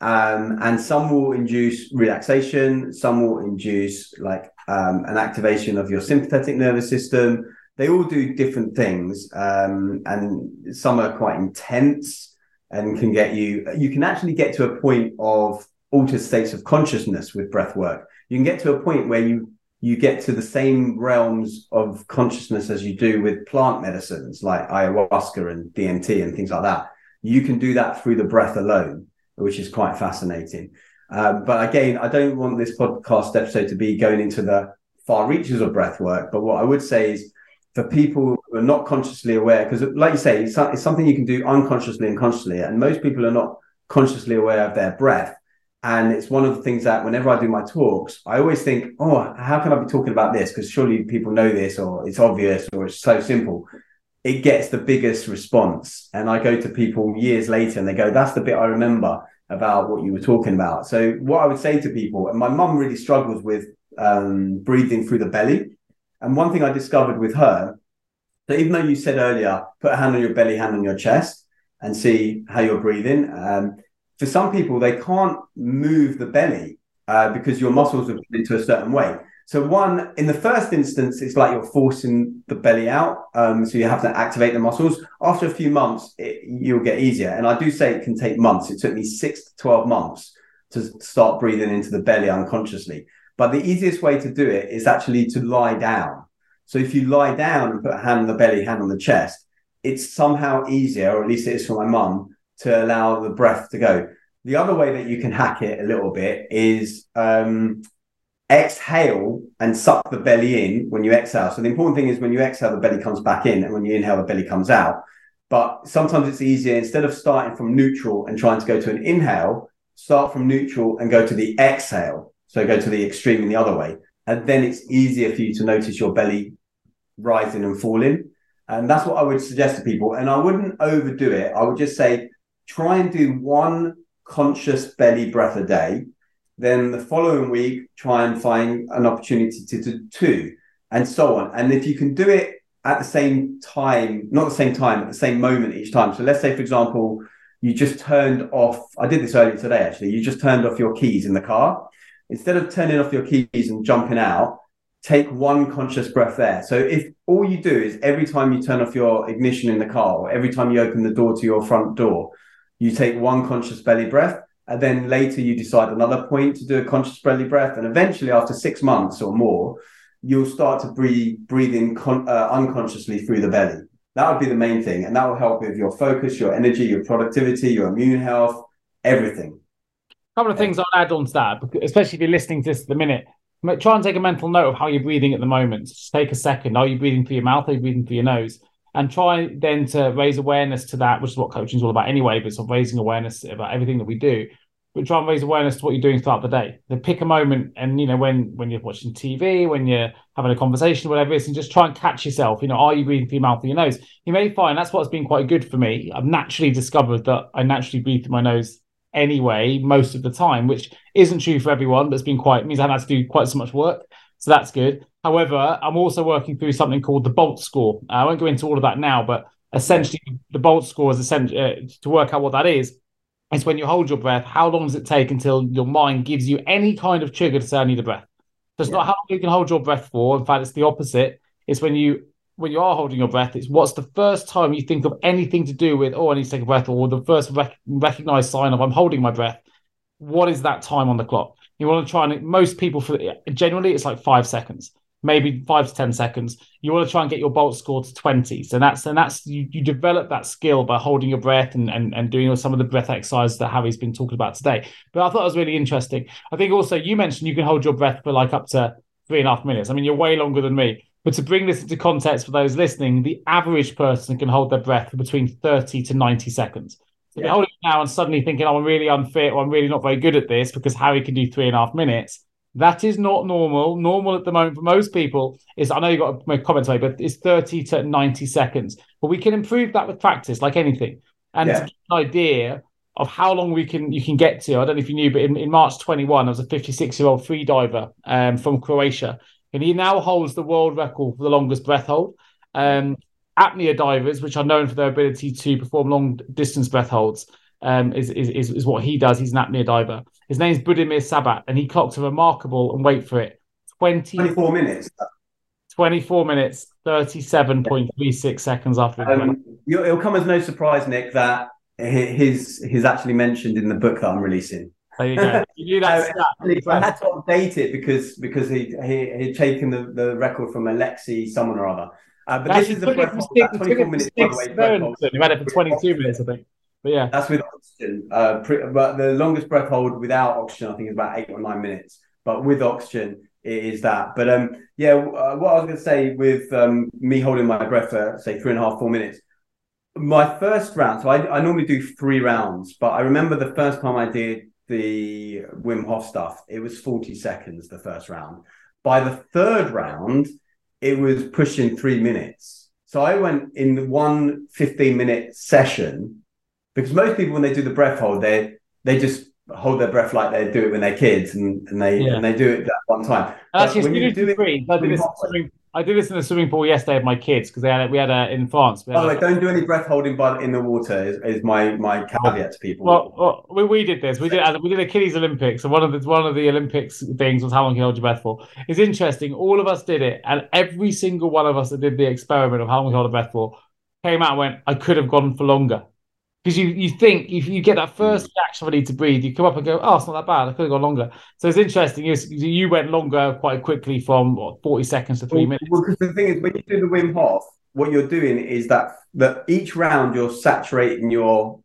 Speaker 1: Um, and some will induce relaxation, some will induce like um, an activation of your sympathetic nervous system. They all do different things, um, and some are quite intense and can get you. You can actually get to a point of altered states of consciousness with breath work. You can get to a point where you you get to the same realms of consciousness as you do with plant medicines like ayahuasca and DMT and things like that. You can do that through the breath alone which is quite fascinating. Um, but again, I don't want this podcast episode to be going into the far reaches of breath work. But what I would say is for people who are not consciously aware, because like you say, it's, it's something you can do unconsciously and consciously. And most people are not consciously aware of their breath. And it's one of the things that whenever I do my talks, I always think, oh, how can I be talking about this? Because surely people know this, or it's obvious, or it's so simple. It gets the biggest response. And I go to people years later and they go, that's the bit I remember about what you were talking about. So what I would say to people, and my mum really struggles with um, breathing through the belly. And one thing I discovered with her, that even though you said earlier, put a hand on your belly, hand on your chest, and see how you're breathing. Um, for some people, they can't move the belly uh, because your muscles are put into a certain way. So one, in the first instance, it's like you're forcing the belly out. Um, so you have to activate the muscles. After a few months, it, you'll get easier. And I do say it can take months. It took me six to 12 months to start breathing into the belly unconsciously. But the easiest way to do it is actually to lie down. So if you lie down and put a hand on the belly, hand on the chest, it's somehow easier, or at least it is for my mum, to allow the breath to go. The other way that you can hack it a little bit is um, exhale and suck the belly in when you exhale. So the important thing is when you exhale, the belly comes back in, and when you inhale, the belly comes out. But sometimes it's easier instead of starting from neutral and trying to go to an inhale, start from neutral and go to the exhale. So go to the extreme in the other way. And then it's easier for you to notice your belly rising and falling. And that's what I would suggest to people. And I wouldn't overdo it. I would just say try and do one conscious belly breath a day then the following week, try and find an opportunity to do two, and so on. And if you can do it at the same time, not the same time, at the same moment each time. So let's say, for example, you just turned off, I did this earlier today actually, you just turned off your keys in the car. Instead of turning off your keys and jumping out, take one conscious breath there. So if all you do is every time you turn off your ignition in the car or every time you open the door to your front door, you take one conscious belly breath and then later you decide another point to do a conscious belly breath and eventually after six months or more you'll start to breathe breathe in con- uh, unconsciously through the belly that would be the main thing and that will help with your focus your energy your productivity your immune health everything
Speaker 2: couple of things I'll add on to that, especially if you're listening to this at the minute. Try and take a mental note of how you're breathing at the moment. Just take a second. Are you breathing through your mouth? Are you breathing through your nose? And try then to raise awareness to that, which is what coaching is all about anyway, but sort of raising awareness about everything that we do. But try and raise awareness to what you're doing throughout the day. Then pick a moment and you know, when when you're watching TV, when you're having a conversation, whatever it is, and just try and catch yourself. You know, are you breathing through your mouth or your nose? You may find that's what's been quite good for me. I've naturally discovered that I naturally breathe through my nose anyway most of the time, which isn't true for everyone, but it's been quite means I haven't had to do quite so much work. So that's good. However, I'm also working through something called the Bolt score. I won't go into all of that now, but essentially the Bolt score is essentially uh, to work out what that is. It's when you hold your breath, how long does it take until your mind gives you any kind of trigger to say, I need a breath? So it's yeah. not how long you can hold your breath for. In fact, it's the opposite. It's when you when you are holding your breath, it's what's the first time you think of anything to do with, oh, I need to take a breath, or the first rec- recognized sign of I'm holding my breath. What is that time on the clock? You want to try and most people for generally it's like five seconds, maybe five to ten seconds. You want to try and get your bolt score to twenty. So that's and that's you, you develop that skill by holding your breath and, and and doing some of the breath exercises that Hari's been talking about today. But I thought it was really interesting. I think also you mentioned you can hold your breath for like up to three and a half minutes. I mean, you're way longer than me. But to bring this into context for those listening, the average person can hold their breath for between 30 to 90 seconds. So yeah. you're holding now and suddenly thinking, oh, I'm really unfit or I'm really not very good at this because Hari can do three and a half minutes. That is not normal. Normal at the moment for most people is, I know you've got a comment to but it's 30 to 90 seconds. But we can improve that with practice, like anything. And yeah. to get an idea of how long we can you can get to, I don't know if you knew, but in, in March 21, I was a 56 year old free diver um, from Croatia and he now holds the world record for the longest breath hold. Um, apnea divers, which are known for their ability to perform long distance breath holds, um, is, is, is what he does. He's an apnea diver. His name is Budimir Šobat, and he clocked a remarkable and wait for it 20,
Speaker 1: 24 minutes.
Speaker 2: 24 minutes, 37.36 seconds after.
Speaker 1: Um, it'll come as no surprise, Nick, that his his actually mentioned in the book that I'm releasing.
Speaker 2: There you go. You knew that.
Speaker 1: I had to update it because because he he he'd taken the, the record from Alexei someone or other. Uh, but
Speaker 2: That's this is the breath hold, 24 minutes. By the way, you had it for 22 minutes, I think. But yeah,
Speaker 1: that's with oxygen. Uh, pre- but the longest breath hold without oxygen, I think, is about eight or nine minutes. But with oxygen, it is that. But um, yeah, uh, what I was going to say with um, me holding my breath for say three and a half, four minutes. My first round, so I, I normally do three rounds, but I remember the first time I did the Wim Hof stuff, it was 40 seconds the first round. By the third round, it was pushing three minutes. So I went in one 15 minute session because most people, when they do the breath hold, they they just hold their breath like they do it when they're kids and, and they yeah. and they do it that one time.
Speaker 2: Actually, when you do it, I did this in the swimming pool yesterday with my kids because they had we had a in France.
Speaker 1: Oh, like, don't do any breath holding but in the water is, is my my caveat to people.
Speaker 2: Well, well, we, we did this. We did we did a kiddies Olympics, and one of the one of the Olympics things was how long can you hold your breath for. It's interesting. All of us did it, and every single one of us that did the experiment of how long we hold a breath for came out and went, "I could have gone for longer." Because you you think if you get that first mm. reaction ready to breathe, you come up and go, oh, it's not that bad. I could have gone longer. So it's interesting. You, you went longer quite quickly from what, forty seconds to three
Speaker 1: well,
Speaker 2: minutes.
Speaker 1: Well, because the thing is, when you do the Wim Hof, what you're doing is that that each round you're saturating your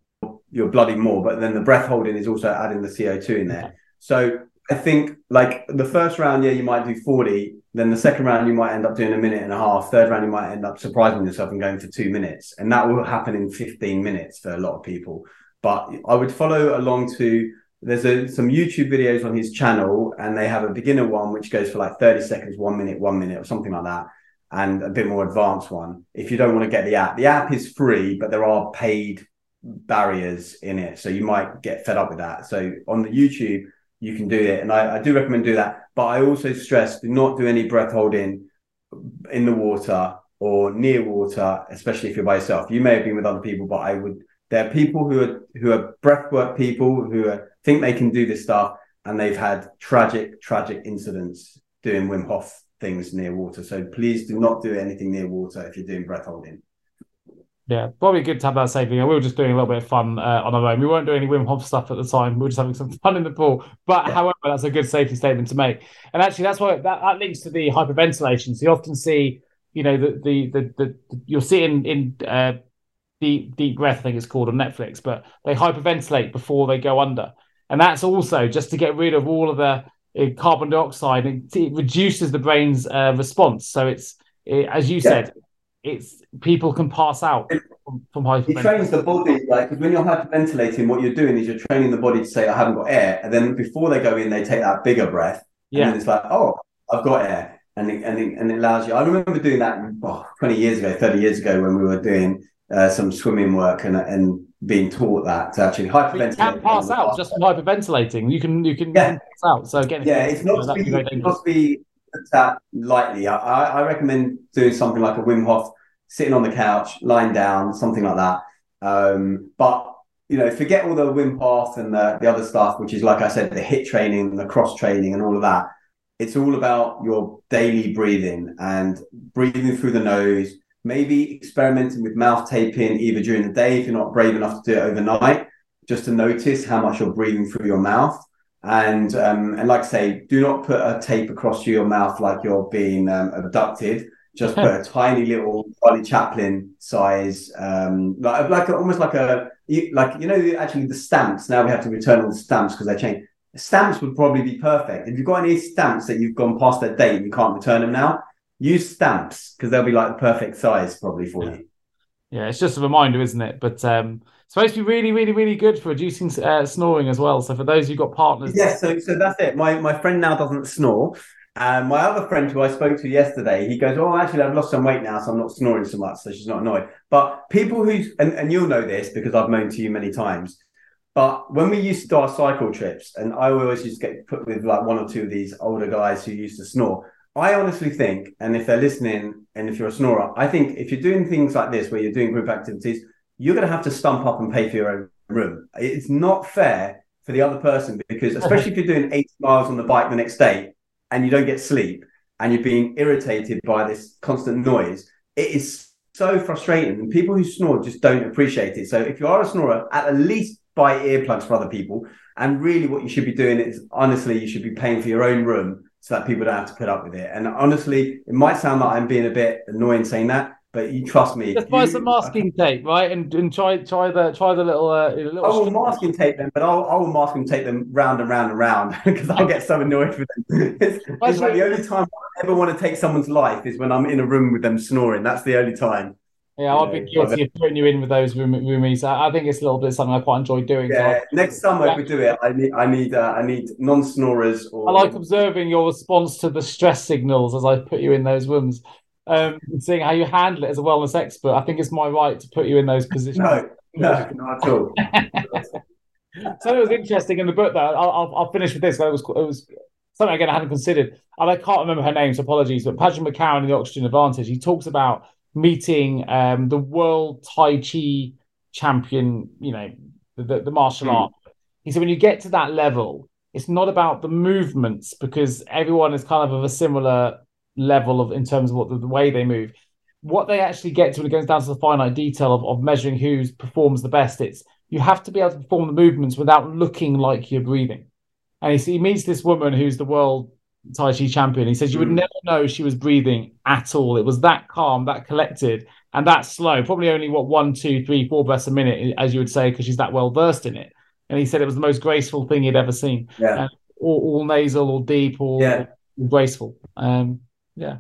Speaker 1: your bloody more, but then the breath holding is also adding the CO two in there. So I think like the first round, yeah, you might do forty, then the second round, you might end up doing a minute and a half. Third round, you might end up surprising yourself and going for two minutes. And that will happen in 15 minutes for a lot of people. But I would follow along to there's a, some YouTube videos on his channel, and they have a beginner one which goes for like 30 seconds, one minute, one minute, or something like that, and a bit more advanced one. If you don't want to get the app, the app is free, but there are paid barriers in it. So you might get fed up with that. So on the YouTube, you can do it. And I, I do recommend do that. But I also stress do not do any breath holding in the water or near water, especially if you're by yourself. You may have been with other people, but I would. There are people who are who are breathwork people who are, think they can do this stuff, and they've had tragic, tragic incidents doing Wim Hof things near water. So please do not do anything near water if you're doing breath holding.
Speaker 2: Yeah, probably good to have that saving. We were just doing a little bit of fun uh, on our own. We weren't doing any Wim Hof stuff at the time. We were just having some fun in the pool. But yeah. however, that's a good safety statement to make. And actually, that's why that, that links to the hyperventilation. So you often see, you know, the the the, the, the you'll see in in uh, deep deep breath. I think it's called on Netflix, but they hyperventilate before they go under. and that's also just to get rid of all of the uh, carbon dioxide. It, it reduces the brain's uh, response. So it's it, as you yeah. said, it's people can pass out from, from
Speaker 1: hyperventilating. It trains the body, like when you're hyperventilating, what you're doing is you're training the body to say, "I haven't got air," and then before they go in, they take that bigger breath. Yeah, and it's like, "Oh, I've got air," and it, and it, and it allows you. I remember doing that oh, 20 years ago, 30 years ago, when we were doing uh, some swimming work and and being taught that to actually hyperventilate. You
Speaker 2: can pass out just from hyperventilating. You can you can
Speaker 1: yeah.
Speaker 2: pass out. So again,
Speaker 1: yeah, it's not, be, not to be that lightly. I, I recommend doing something like a Wim Hof, sitting on the couch, lying down, something like that. Um, but you know, forget all the Wim Hof and the, the other stuff, which is like I said, the HIIT training, the cross training, and all of that. It's all about your daily breathing and breathing through the nose maybe experimenting with mouth taping either during the day if you're not brave enough to do it overnight, just to notice how much you're breathing through your mouth. And um, and like I say, do not put a tape across your mouth like you're being um, abducted. Just put a tiny little Charlie Chaplin size, um, like like almost like a like you know actually the stamps. Now we have to return all the stamps because they change. Stamps would probably be perfect. If you've got any stamps that you've gone past their date, and you can't return them now use stamps because they'll be like the perfect size probably for
Speaker 2: yeah.
Speaker 1: you.
Speaker 2: Yeah, it's just a reminder, isn't it? But um, supposed to be really, really, really good for reducing uh, snoring as well. So for those who've got partners,
Speaker 1: yes. So so that's it. My my friend now doesn't snore. And my other friend who I spoke to yesterday, he goes, Oh, actually, I've lost some weight now, so I'm not snoring so much. So she's not annoyed. But people who, and, and you'll know this because I've known to you many times, but when we used to do our cycle trips, and I always used to get put with like one or two of these older guys who used to snore, I honestly think, and if they're listening, and if you're a snorer, I think if you're doing things like this, where you're doing group activities, you're going to have to stump up and pay for your own room. It's not fair for the other person because, especially if you're doing 80 miles on the bike the next day and you don't get sleep and you're being irritated by this constant noise, it is so frustrating. And people who snore just don't appreciate it. So if you are a snorer, at least buy earplugs for other people. And really, what you should be doing is honestly, you should be paying for your own room so that people don't have to put up with it. And honestly, it might sound like I'm being a bit annoying saying that, but you trust me.
Speaker 2: Just buy
Speaker 1: you,
Speaker 2: some masking tape, right? And and try try the try the little. Uh, little
Speaker 1: I will masking tape them, but I'll I will masking tape them round and round and round because I'll get so annoyed with them. it's, it's like the only time I ever want to take someone's life is when I'm in a room with them snoring. That's the only time.
Speaker 2: Yeah, I've be guilty of putting you in with those room, roomies. I, I, think it's a little bit something I quite enjoy doing.
Speaker 1: Yeah, so next summer yeah. if we do it, I need, I need, uh, I need non-snorers. Or...
Speaker 2: I like observing your response to the stress signals as I put you in those rooms, um, seeing how you handle it as a wellness expert. I think it's my right to put you in those positions.
Speaker 1: No, no, not at all.
Speaker 2: so it was interesting in the book, though. I'll, I'll, I'll finish with this. It was, it was something again I hadn't considered, and I can't remember her name, so apologies. But Patrick McKeown in the Oxygen Advantage, he talks about meeting um, the world Tai Chi champion, you know, the, the martial mm. art. He said, when you get to that level, it's not about the movements because everyone is kind of of a similar level of in terms of what the, the way they move. What they actually get to when it goes down to the finite detail of, of measuring who performs the best, it's you have to be able to perform the movements without looking like you're breathing. And he, he meets this woman who's the world Tai Chi champion. He says you would mm. never know she was breathing at all. It was that calm, that collected, and that slow. Probably only what one, two, three, four breaths a minute, as you would say, because she's that well versed in it. And he said it was the most graceful thing he'd ever seen.
Speaker 1: Yeah.
Speaker 2: All, all, nasal, all deep, all, yeah. all graceful. Um, yeah.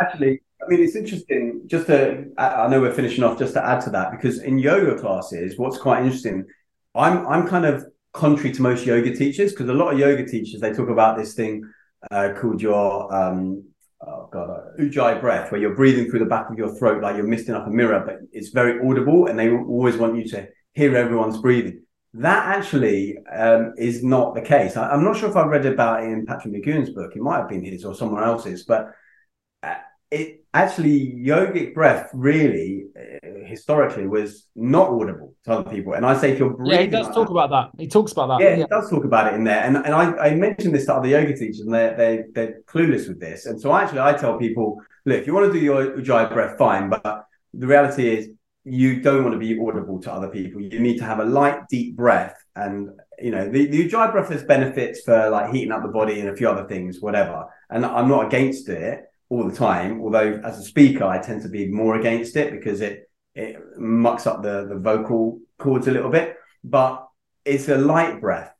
Speaker 1: Actually, I mean, it's interesting. Just to, I know we're finishing off. Just to add to that, because in yoga classes, what's quite interesting, I'm I'm kind of contrary to most yoga teachers because a lot of yoga teachers they talk about this thing uh, called your um, oh god uh, ujjayi breath, where you're breathing through the back of your throat like you're misting up a mirror, but it's very audible, and they always want you to hear everyone's breathing. That actually um, is not the case. I, am not sure if I read about it in Patrick McKeown's book. It might have been his or someone else's, but it actually yogic breath really uh, historically was not audible to other people. And I say if you're breathing,
Speaker 2: yeah, he does
Speaker 1: like
Speaker 2: talk
Speaker 1: that,
Speaker 2: about that. He talks about that.
Speaker 1: Yeah, yeah, he does talk about it in there. And and I, I mentioned this to other yoga teachers, and they're they they're clueless with this. And so actually, I tell people, look, if you want to do your ujjayi breath, fine. But the reality is, you don't want to be audible to other people. You need to have a light, deep breath. And you know, the, the ujjayi breath has benefits for like heating up the body and a few other things, whatever. And I'm not against it all the time. Although as a speaker, I tend to be more against it because it it mucks up the, the vocal cords a little bit, but it's a light breath.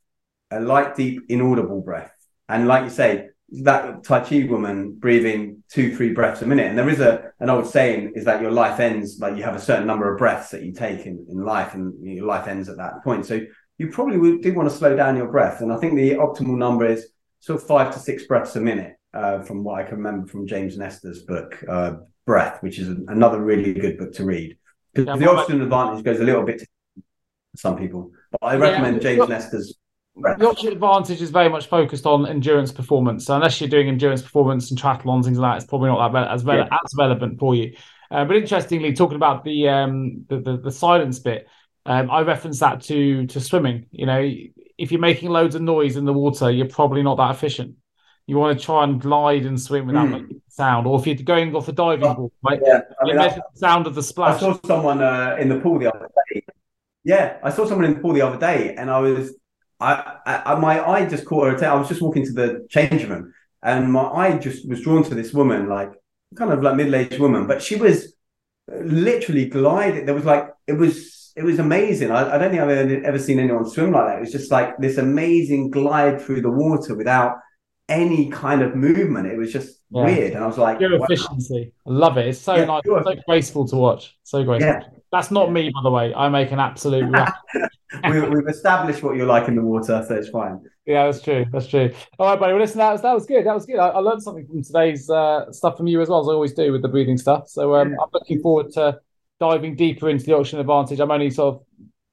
Speaker 1: a light, deep, inaudible breath. And like you say, that Tai Chi woman breathing two, three breaths a minute. And there is a an old saying is that your life ends like you have a certain number of breaths that you take in, in life, and your life ends at that point. So you probably do want to slow down your breath. And I think the optimal number is sort of five to six breaths a minute, uh, from what I can remember from James Nestor's book, uh, Breath, which is another really good book to read. Because yeah, the oxygen advantage goes a little bit to some people, but I recommend yeah, James Nestor's
Speaker 2: the oxygen advantage is very much focused on endurance performance. So unless you're doing endurance performance and triathlons, things like that, it's probably not that as, yeah. as relevant for you. Uh, but interestingly, talking about the um, the, the, the silence bit, um, I reference that to to swimming. You know, if you're making loads of noise in the water, you're probably not that efficient. You want to try and glide and swim without mm. making sound, or if you're going off a diving oh, board, right? Yeah, I mean, the sound of the splash.
Speaker 1: I saw someone uh, in the pool the other day. Yeah, I saw someone in the pool the other day, and I was I, I, my eye just caught her attention. I was just walking to the change room, and my eye just was drawn to this woman, like kind of like middle-aged woman, but she was literally gliding. There was like it was it was amazing. I, I don't think I've ever, ever seen anyone swim like that. It was just like this amazing glide through the water without any kind of movement. It was just yeah. weird, and I was like,
Speaker 2: pure wow. efficiency. I love it. It's so yeah, nice, so graceful to watch. So graceful. Yeah. That's not me, by the way. I make an absolute.
Speaker 1: we, have established what you're like in the water, so it's fine.
Speaker 2: Yeah, that's true. That's true. All right, buddy. Well, listen, that was that was good. That was good. I, I learned something from today's uh, stuff from you as well as I always do with the breathing stuff. So um. I'm looking forward to diving deeper into the oxygen advantage. I'm only sort of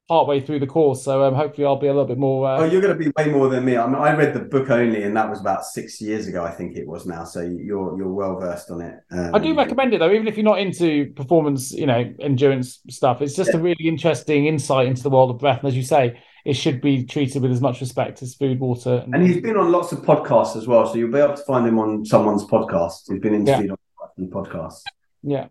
Speaker 2: partway through the course. So um, hopefully I'll be a little bit more. Uh...
Speaker 1: Oh, you're going to be way more than me. I mean, I read the book only, and that was about six years ago, I think it was now. So you're you're well versed on it.
Speaker 2: Um, I do recommend it though, even if you're not into performance, you know, endurance stuff. It's just yeah. a really interesting insight into the world of breath, and as you say. It should be treated with as much respect as food, water.
Speaker 1: And, and he's been on lots of podcasts as well, so you'll be able to find him on someone's podcast. He's been interviewed yeah. on podcasts.
Speaker 2: Yeah,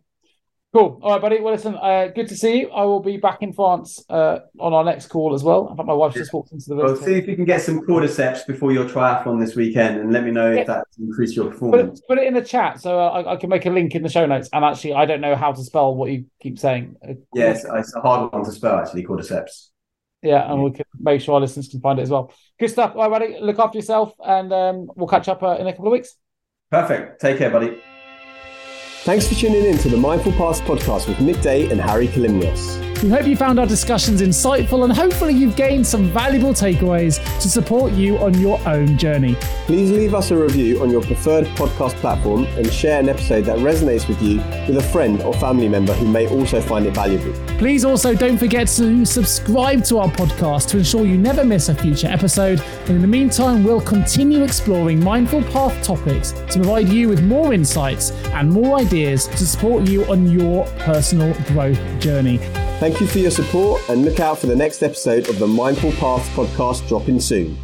Speaker 2: Cool. All right, buddy. Well, listen, uh, good to see you. I will be back in France uh, on our next call as well. In fact, my wife just walked into the room.
Speaker 1: Well, see if you can get some cordyceps before your triathlon this weekend and let me know yeah. if that's increased your performance.
Speaker 2: Put it, put it in the chat so uh, I, I, can make a link in the show notes. And actually, I don't know how to spell what you keep saying.
Speaker 1: Uh, yes, it's a hard one to spell, actually, cordyceps.
Speaker 2: Yeah, and yeah. we can make sure our listeners can find it as well. Good stuff. All right, buddy. Look after yourself, and um, we'll catch up uh, in a couple of weeks.
Speaker 1: Perfect. Take care, buddy.
Speaker 3: Thanks for tuning in to the Mindful Path podcast with Nick Day and Hari Kalymnios.
Speaker 2: We hope you found our discussions insightful and hopefully you've gained some valuable takeaways to support you on your own journey.
Speaker 3: Please leave us a review on your preferred podcast platform and share an episode that resonates with you with a friend or family member who may also find it valuable.
Speaker 2: Please also don't forget to subscribe to our podcast to ensure you never miss a future episode. And in the meantime, we'll continue exploring mindful path topics to provide you with more insights and more ideas to support you on your personal growth journey.
Speaker 3: Thank you for your support and look out for the next episode of the Mindful Paths podcast dropping soon.